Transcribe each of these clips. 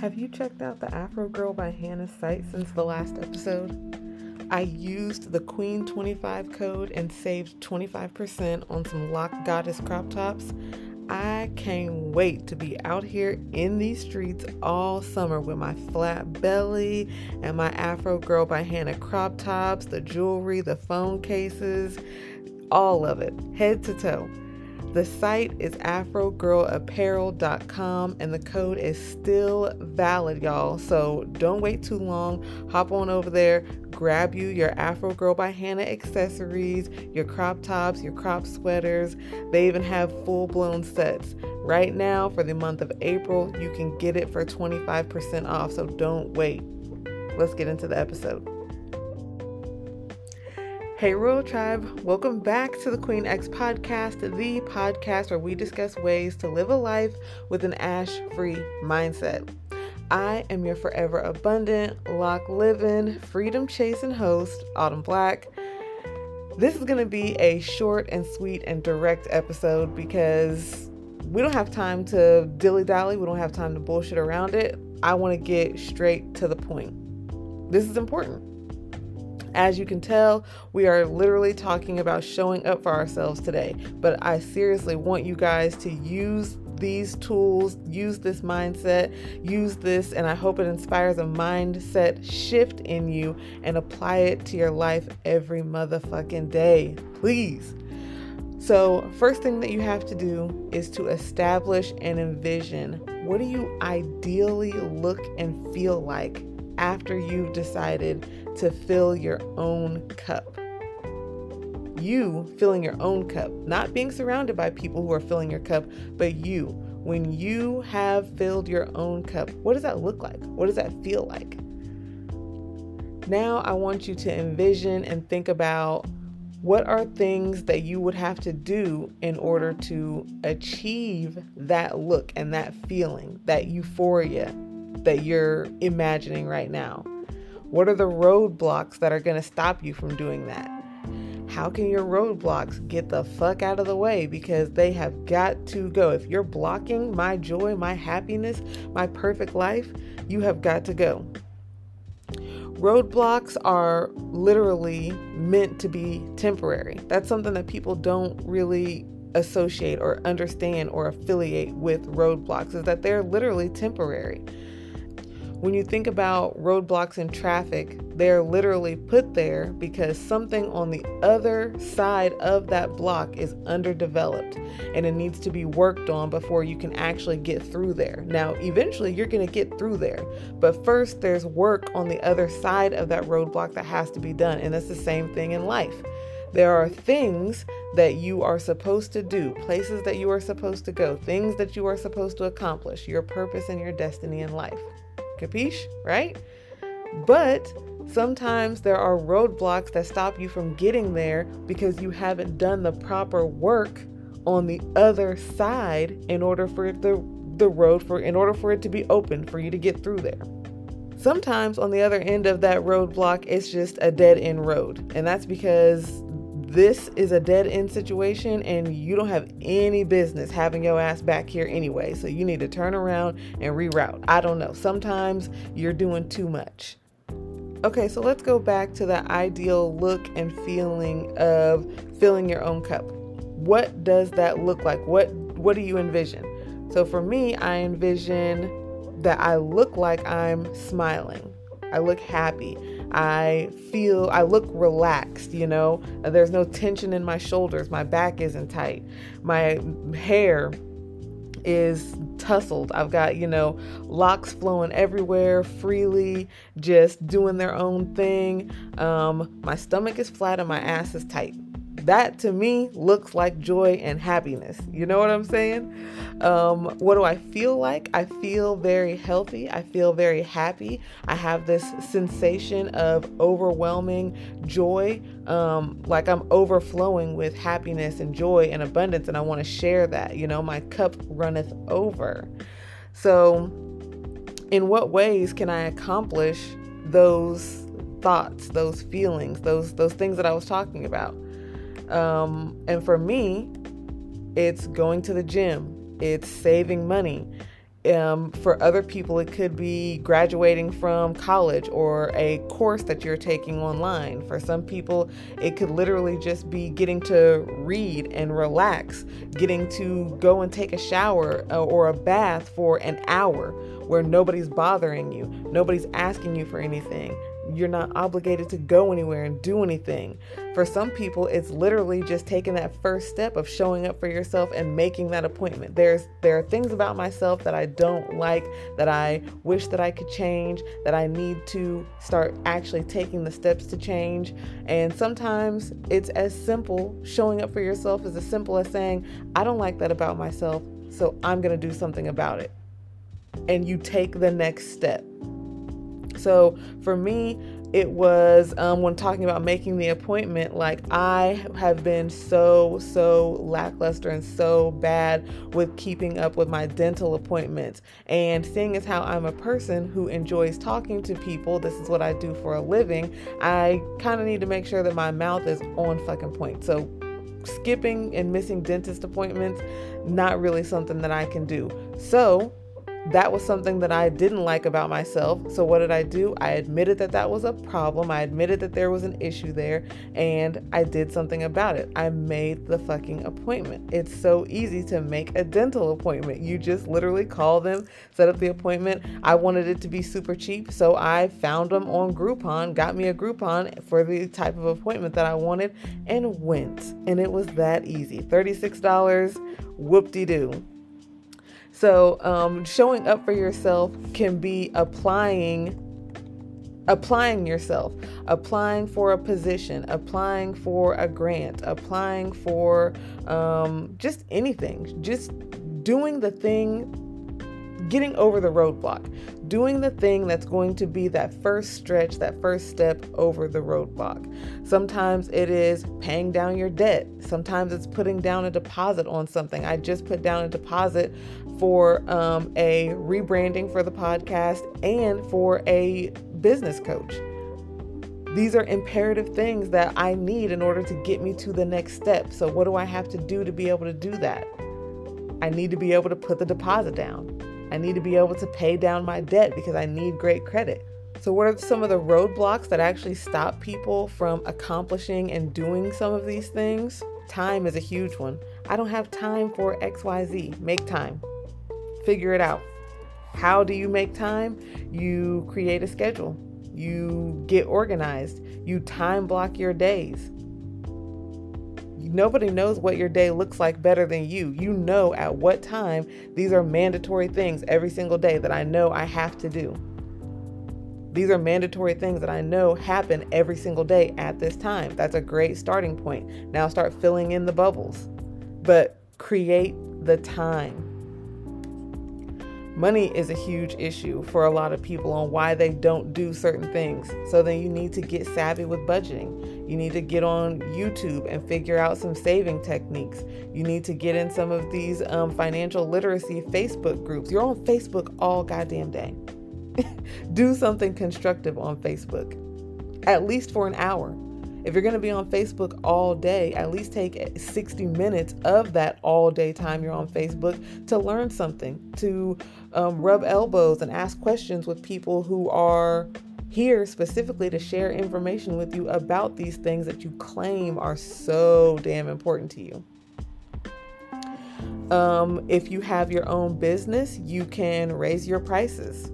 Have you checked out the Afro Girl by Hannah's site since the last episode? I used the Queen 25 code and saved 25% on some Lock Goddess crop tops. I can't wait to be out here in these streets all summer with my flat belly and my Afro Girl by Hannah crop tops, the jewelry, the phone cases, all of it, head to toe. The site is afrogirlapparel.com and the code is still valid, y'all. So don't wait too long. Hop on over there, grab you your Afro Girl by Hannah accessories, your crop tops, your crop sweaters. They even have full blown sets. Right now, for the month of April, you can get it for 25% off. So don't wait. Let's get into the episode. Hey, Royal Tribe, welcome back to the Queen X podcast, the podcast where we discuss ways to live a life with an ash free mindset. I am your forever abundant, lock living, freedom chasing host, Autumn Black. This is going to be a short and sweet and direct episode because we don't have time to dilly dally, we don't have time to bullshit around it. I want to get straight to the point. This is important. As you can tell, we are literally talking about showing up for ourselves today. But I seriously want you guys to use these tools, use this mindset, use this, and I hope it inspires a mindset shift in you and apply it to your life every motherfucking day. Please. So, first thing that you have to do is to establish and envision what do you ideally look and feel like after you've decided to fill your own cup. You filling your own cup, not being surrounded by people who are filling your cup, but you. When you have filled your own cup, what does that look like? What does that feel like? Now, I want you to envision and think about what are things that you would have to do in order to achieve that look and that feeling, that euphoria that you're imagining right now? What are the roadblocks that are going to stop you from doing that? How can your roadblocks get the fuck out of the way? Because they have got to go. If you're blocking my joy, my happiness, my perfect life, you have got to go. Roadblocks are literally meant to be temporary. That's something that people don't really associate or understand or affiliate with roadblocks is that they're literally temporary. When you think about roadblocks in traffic, they're literally put there because something on the other side of that block is underdeveloped and it needs to be worked on before you can actually get through there. Now, eventually you're going to get through there, but first there's work on the other side of that roadblock that has to be done, and that's the same thing in life. There are things that you are supposed to do, places that you are supposed to go, things that you are supposed to accomplish, your purpose and your destiny in life. Capiche? Right? But sometimes there are roadblocks that stop you from getting there because you haven't done the proper work on the other side in order for the the road for in order for it to be open for you to get through there. Sometimes on the other end of that roadblock it's just a dead end road. And that's because this is a dead end situation and you don't have any business having your ass back here anyway. So you need to turn around and reroute. I don't know. Sometimes you're doing too much. Okay, so let's go back to the ideal look and feeling of filling your own cup. What does that look like? What what do you envision? So for me, I envision that I look like I'm smiling. I look happy. I feel, I look relaxed, you know. There's no tension in my shoulders. My back isn't tight. My hair is tousled. I've got, you know, locks flowing everywhere freely, just doing their own thing. Um, my stomach is flat and my ass is tight that to me looks like joy and happiness. You know what I'm saying? Um, what do I feel like? I feel very healthy. I feel very happy. I have this sensation of overwhelming joy, um, like I'm overflowing with happiness and joy and abundance, and I want to share that. You know, my cup runneth over. So, in what ways can I accomplish those thoughts, those feelings, those those things that I was talking about? Um, and for me, it's going to the gym, it's saving money, Um, for other people, it could be graduating from college or a course that you're taking online. For some people, it could literally just be getting to read and relax, getting to go and take a shower uh, or a bath for an hour where nobody's bothering you, nobody's asking you for anything you're not obligated to go anywhere and do anything. For some people, it's literally just taking that first step of showing up for yourself and making that appointment. There's there are things about myself that I don't like, that I wish that I could change, that I need to start actually taking the steps to change. And sometimes it's as simple showing up for yourself is as simple as saying, I don't like that about myself, so I'm going to do something about it. And you take the next step. So for me, it was um, when talking about making the appointment, like I have been so, so lackluster and so bad with keeping up with my dental appointments. And seeing as how I'm a person who enjoys talking to people, this is what I do for a living, I kind of need to make sure that my mouth is on fucking point. So skipping and missing dentist appointments, not really something that I can do. So that was something that I didn't like about myself. So, what did I do? I admitted that that was a problem. I admitted that there was an issue there, and I did something about it. I made the fucking appointment. It's so easy to make a dental appointment. You just literally call them, set up the appointment. I wanted it to be super cheap, so I found them on Groupon, got me a Groupon for the type of appointment that I wanted, and went. And it was that easy $36, whoop de doo. So, um, showing up for yourself can be applying applying yourself, applying for a position, applying for a grant, applying for um, just anything, just doing the thing getting over the roadblock, doing the thing that's going to be that first stretch, that first step over the roadblock. Sometimes it is paying down your debt, sometimes it's putting down a deposit on something. I just put down a deposit for um, a rebranding for the podcast and for a business coach. These are imperative things that I need in order to get me to the next step. So, what do I have to do to be able to do that? I need to be able to put the deposit down. I need to be able to pay down my debt because I need great credit. So, what are some of the roadblocks that actually stop people from accomplishing and doing some of these things? Time is a huge one. I don't have time for XYZ. Make time, figure it out. How do you make time? You create a schedule, you get organized, you time block your days nobody knows what your day looks like better than you. You know at what time these are mandatory things every single day that I know I have to do. These are mandatory things that I know happen every single day at this time. That's a great starting point. Now start filling in the bubbles, but create the time. Money is a huge issue for a lot of people on why they don't do certain things. So then you need to get savvy with budgeting. You need to get on YouTube and figure out some saving techniques. You need to get in some of these um, financial literacy Facebook groups. You're on Facebook all goddamn day. do something constructive on Facebook, at least for an hour. If you're going to be on Facebook all day, at least take 60 minutes of that all day time you're on Facebook to learn something, to um, rub elbows and ask questions with people who are here specifically to share information with you about these things that you claim are so damn important to you. Um, if you have your own business, you can raise your prices.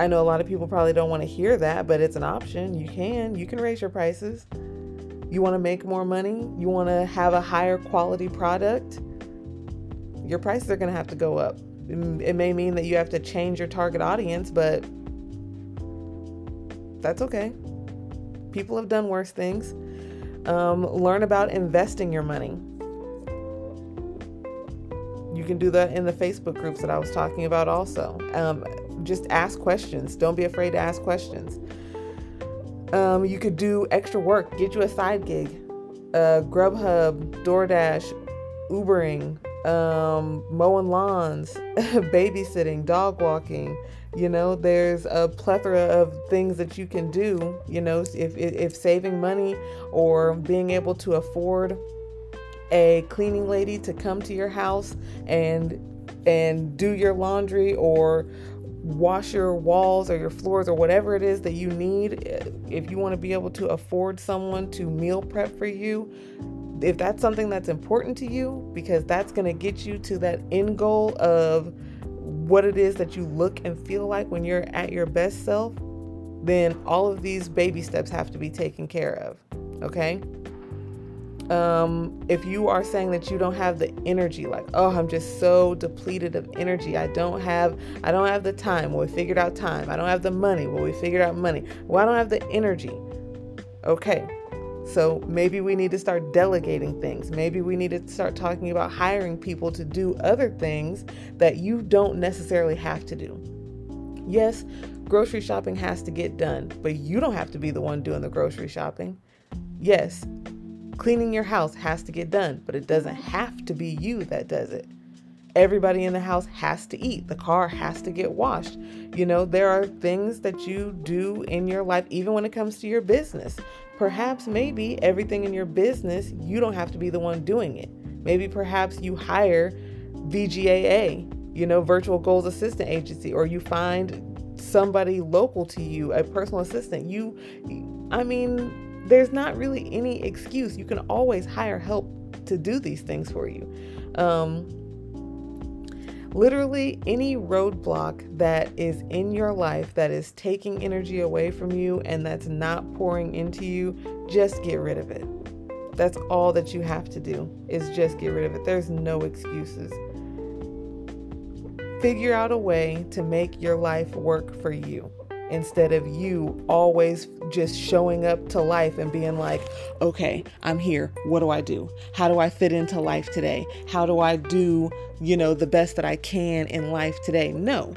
I know a lot of people probably don't want to hear that, but it's an option. You can. You can raise your prices. You want to make more money? You want to have a higher quality product? Your prices are going to have to go up. It may mean that you have to change your target audience, but that's okay. People have done worse things. Um, learn about investing your money. You can do that in the Facebook groups that I was talking about also. Um, just ask questions. Don't be afraid to ask questions. Um, you could do extra work, get you a side gig, uh, Grubhub, DoorDash, Ubering, um, mowing lawns, babysitting, dog walking. You know, there's a plethora of things that you can do. You know, if, if saving money or being able to afford a cleaning lady to come to your house and and do your laundry or wash your walls or your floors or whatever it is that you need if you want to be able to afford someone to meal prep for you if that's something that's important to you because that's going to get you to that end goal of what it is that you look and feel like when you're at your best self then all of these baby steps have to be taken care of okay um, if you are saying that you don't have the energy, like, oh, I'm just so depleted of energy. I don't have, I don't have the time. Well, we figured out time. I don't have the money. Well, we figured out money. Well, I don't have the energy. Okay. So maybe we need to start delegating things. Maybe we need to start talking about hiring people to do other things that you don't necessarily have to do. Yes, grocery shopping has to get done, but you don't have to be the one doing the grocery shopping. Yes, Cleaning your house has to get done, but it doesn't have to be you that does it. Everybody in the house has to eat. The car has to get washed. You know, there are things that you do in your life, even when it comes to your business. Perhaps, maybe everything in your business, you don't have to be the one doing it. Maybe, perhaps, you hire VGAA, you know, Virtual Goals Assistant Agency, or you find somebody local to you, a personal assistant. You, I mean, there's not really any excuse. You can always hire help to do these things for you. Um, literally, any roadblock that is in your life that is taking energy away from you and that's not pouring into you, just get rid of it. That's all that you have to do is just get rid of it. There's no excuses. Figure out a way to make your life work for you instead of you always just showing up to life and being like, okay, I'm here. What do I do? How do I fit into life today? How do I do, you know, the best that I can in life today? No.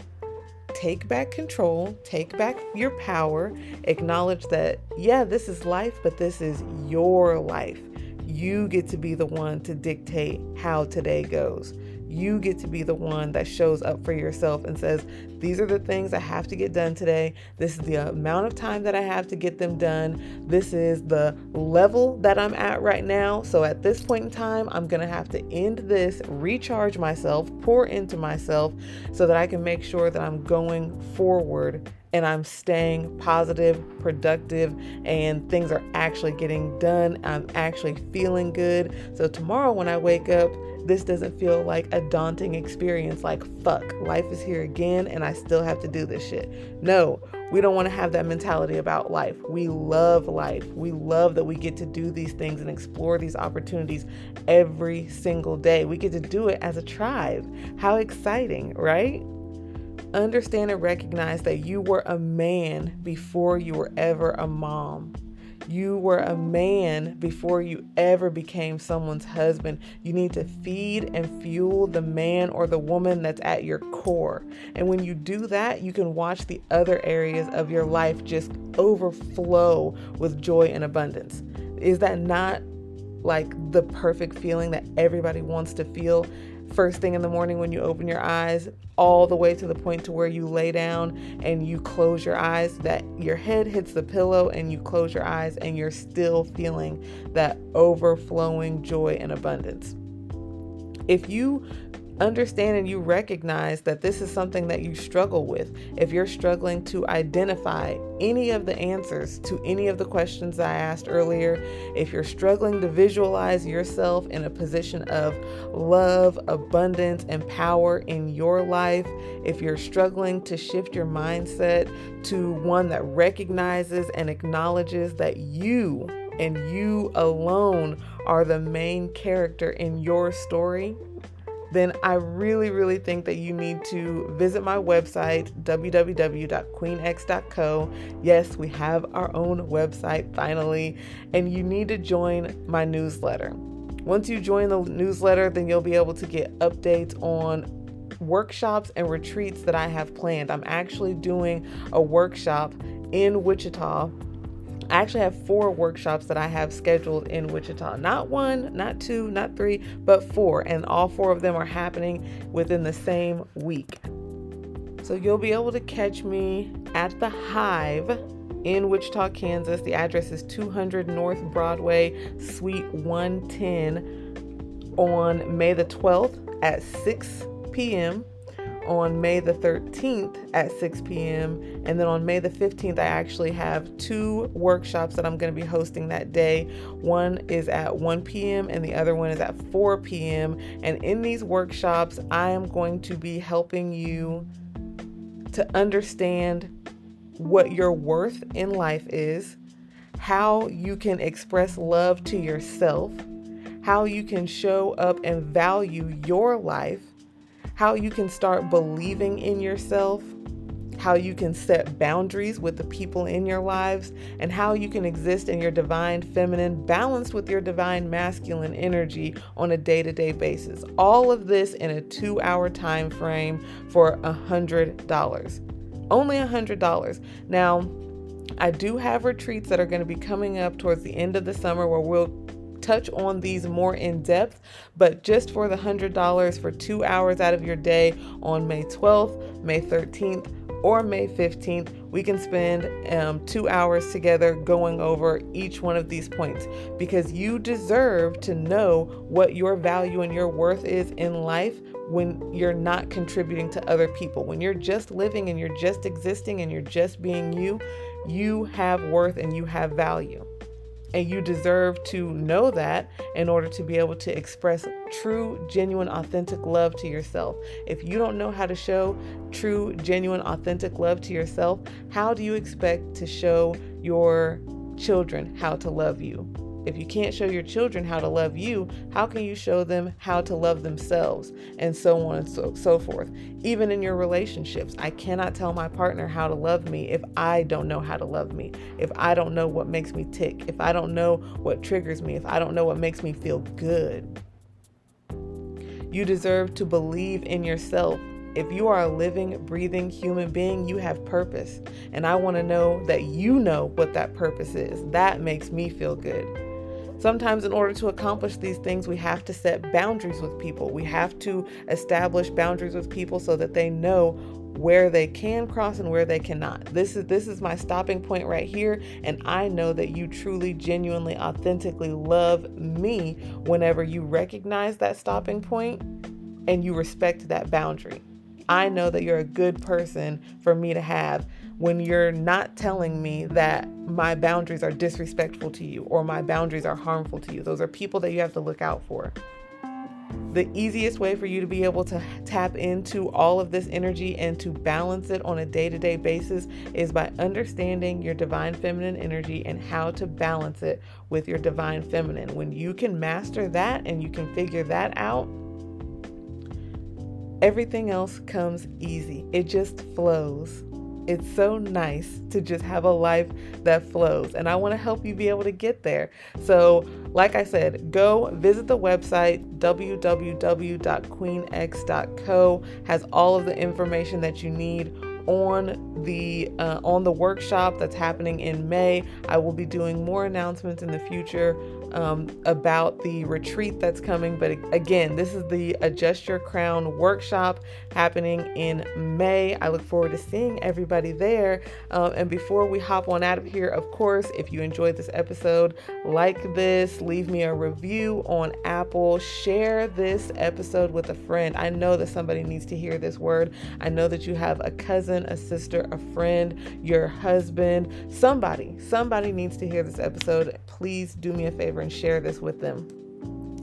Take back control, take back your power, acknowledge that, yeah, this is life, but this is your life. You get to be the one to dictate how today goes. You get to be the one that shows up for yourself and says, These are the things I have to get done today. This is the amount of time that I have to get them done. This is the level that I'm at right now. So at this point in time, I'm going to have to end this, recharge myself, pour into myself so that I can make sure that I'm going forward and I'm staying positive, productive, and things are actually getting done. I'm actually feeling good. So tomorrow when I wake up, this doesn't feel like a daunting experience like, fuck, life is here again and I still have to do this shit. No, we don't want to have that mentality about life. We love life. We love that we get to do these things and explore these opportunities every single day. We get to do it as a tribe. How exciting, right? Understand and recognize that you were a man before you were ever a mom. You were a man before you ever became someone's husband. You need to feed and fuel the man or the woman that's at your core. And when you do that, you can watch the other areas of your life just overflow with joy and abundance. Is that not like the perfect feeling that everybody wants to feel? First thing in the morning when you open your eyes all the way to the point to where you lay down and you close your eyes that your head hits the pillow and you close your eyes and you're still feeling that overflowing joy and abundance. If you understand and you recognize that this is something that you struggle with, if you're struggling to identify any of the answers to any of the questions I asked earlier, if you're struggling to visualize yourself in a position of love, abundance, and power in your life, if you're struggling to shift your mindset to one that recognizes and acknowledges that you and you alone are the main character in your story then I really, really think that you need to visit my website, www.queenx.co. Yes, we have our own website finally, and you need to join my newsletter. Once you join the newsletter, then you'll be able to get updates on workshops and retreats that I have planned. I'm actually doing a workshop in Wichita I actually have four workshops that I have scheduled in Wichita. Not one, not two, not three, but four. And all four of them are happening within the same week. So you'll be able to catch me at the Hive in Wichita, Kansas. The address is 200 North Broadway, Suite 110 on May the 12th at 6 p.m on May the 13th at 6 p.m. And then on May the 15th, I actually have two workshops that I'm going to be hosting that day. One is at 1 p.m. and the other one is at 4 p.m. And in these workshops, I am going to be helping you to understand what your worth in life is, how you can express love to yourself, how you can show up and value your life how you can start believing in yourself, how you can set boundaries with the people in your lives, and how you can exist in your divine feminine balanced with your divine masculine energy on a day-to-day basis. All of this in a 2-hour time frame for a $100. Only a $100. Now, I do have retreats that are going to be coming up towards the end of the summer where we'll touch on these more in depth, but just for the $100 for two hours out of your day on May 12th, May 13th, or May 15th, we can spend um, two hours together going over each one of these points because you deserve to know what your value and your worth is in life when you're not contributing to other people. When you're just living and you're just existing and you're just being you, you have worth and you have value. And you deserve to know that in order to be able to express true, genuine, authentic love to yourself. If you don't know how to show true, genuine, authentic love to yourself, how do you expect to show your children how to love you? If you can't show your children how to love you, how can you show them how to love themselves? And so on and so, so forth. Even in your relationships, I cannot tell my partner how to love me if I don't know how to love me, if I don't know what makes me tick, if I don't know what triggers me, if I don't know what makes me feel good. You deserve to believe in yourself if you are a living, breathing human being, you have purpose. And I want to know that you know what that purpose is. That makes me feel good. Sometimes, in order to accomplish these things, we have to set boundaries with people. We have to establish boundaries with people so that they know where they can cross and where they cannot. This is this is my stopping point right here and I know that you truly genuinely authentically love me whenever you recognize that stopping point and you respect that boundary. I know that you're a good person for me to have when you're not telling me that my boundaries are disrespectful to you or my boundaries are harmful to you. Those are people that you have to look out for. The easiest way for you to be able to tap into all of this energy and to balance it on a day to day basis is by understanding your divine feminine energy and how to balance it with your divine feminine. When you can master that and you can figure that out, everything else comes easy. It just flows. It's so nice to just have a life that flows, and I want to help you be able to get there. So, like I said, go visit the website www.queenx.co has all of the information that you need on the uh, on the workshop that's happening in May. I will be doing more announcements in the future um, about the retreat that's coming. But again, this is the Adjust Your Crown workshop happening in May. I look forward to seeing everybody there. Um, and before we hop on out of here, of course, if you enjoyed this episode, like this, leave me a review on Apple, share this episode with a friend. I know that somebody needs to hear this word. I know that you have a cousin, a sister, a friend, your husband, somebody, somebody needs to hear this episode. Please do me a favor and share this with them.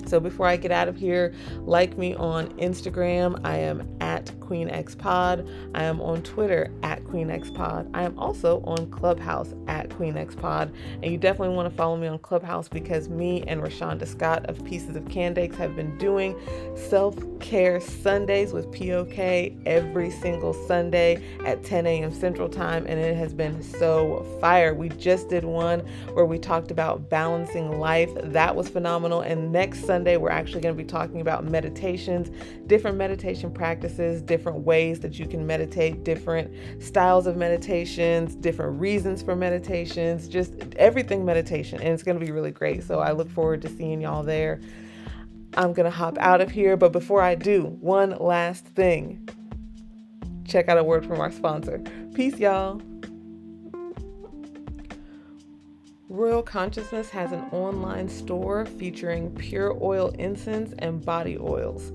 So before I get out of here, like me on Instagram. I am at Queen X Pod. I am on Twitter at Queen X Pod. I am also on Clubhouse at Queen X Pod. And you definitely want to follow me on Clubhouse because me and Rashonda Scott of Pieces of Candakes have been doing self care Sundays with POK every single Sunday at 10 a.m. Central Time. And it has been so fire. We just did one where we talked about balancing life. That was phenomenal. And next Sunday, we're actually going to be talking about meditations, different meditation practices, different different ways that you can meditate, different styles of meditations, different reasons for meditations, just everything meditation. And it's going to be really great. So I look forward to seeing y'all there. I'm going to hop out of here. But before I do, one last thing. Check out a word from our sponsor. Peace, y'all. Royal Consciousness has an online store featuring pure oil incense and body oils.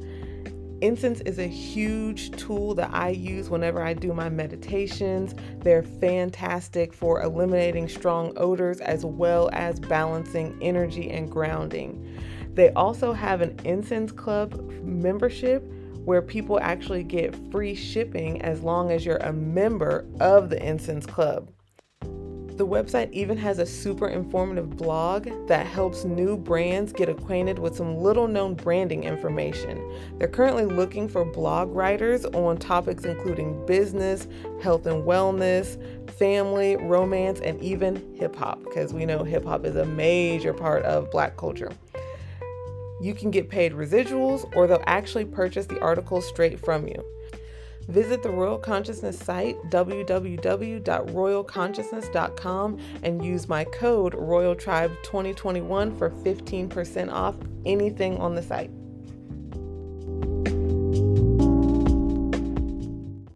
Incense is a huge tool that I use whenever I do my meditations. They're fantastic for eliminating strong odors as well as balancing energy and grounding. They also have an Incense Club membership where people actually get free shipping as long as you're a member of the Incense Club. The website even has a super informative blog that helps new brands get acquainted with some little known branding information. They're currently looking for blog writers on topics including business, health and wellness, family, romance, and even hip hop, because we know hip hop is a major part of black culture. You can get paid residuals, or they'll actually purchase the articles straight from you. Visit the Royal Consciousness site, www.royalconsciousness.com, and use my code RoyalTribe2021 for 15% off anything on the site.